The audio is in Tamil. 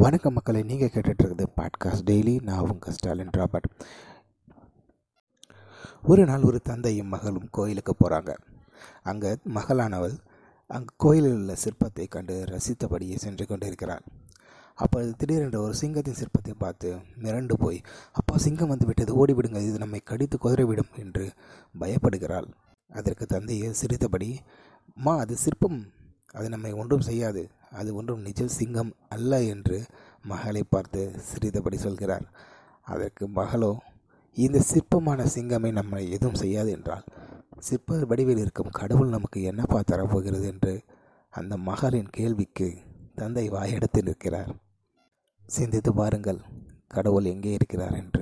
வணக்கம் மக்களை நீங்கள் கேட்டுட்ருக்குது பாட்காஸ்ட் டெய்லி நான் உங்கள் ஸ்டாலின் ராபர்ட். ஒரு நாள் ஒரு தந்தையும் மகளும் கோயிலுக்கு போகிறாங்க அங்கே மகளானவள் அங்கே கோயிலில் உள்ள சிற்பத்தை கண்டு ரசித்தபடியே சென்று கொண்டு இருக்கிறாள் அப்பொழுது திடீரென்று ஒரு சிங்கத்தின் சிற்பத்தை பார்த்து மிரண்டு போய் அப்பா சிங்கம் வந்து விட்டது ஓடிவிடுங்க இது நம்மை கடித்து குதிரைவிடும் என்று பயப்படுகிறாள். அதற்கு தந்தையை சிரித்தபடி மா அது சிற்பம் அது நம்மை ஒன்றும் செய்யாது. அது ஒன்றும் நிஜ சிங்கம் அல்ல என்று மகளை பார்த்து சிரித்தபடி சொல்கிறார். அதற்கு மகளோ இந்த சிற்பமான சிங்கமே நம்மை எதுவும் செய்யாது என்றால் சிற்ப வடிவில் இருக்கும் கடவுள் நமக்கு என்னப்பா தரப்போகிறது என்று அந்த மகளின் கேள்விக்கு தந்தை வாயெடுத்து நிற்கிறார். சிந்தித்து பாருங்கள் கடவுள் எங்கே இருக்கிறார் என்று.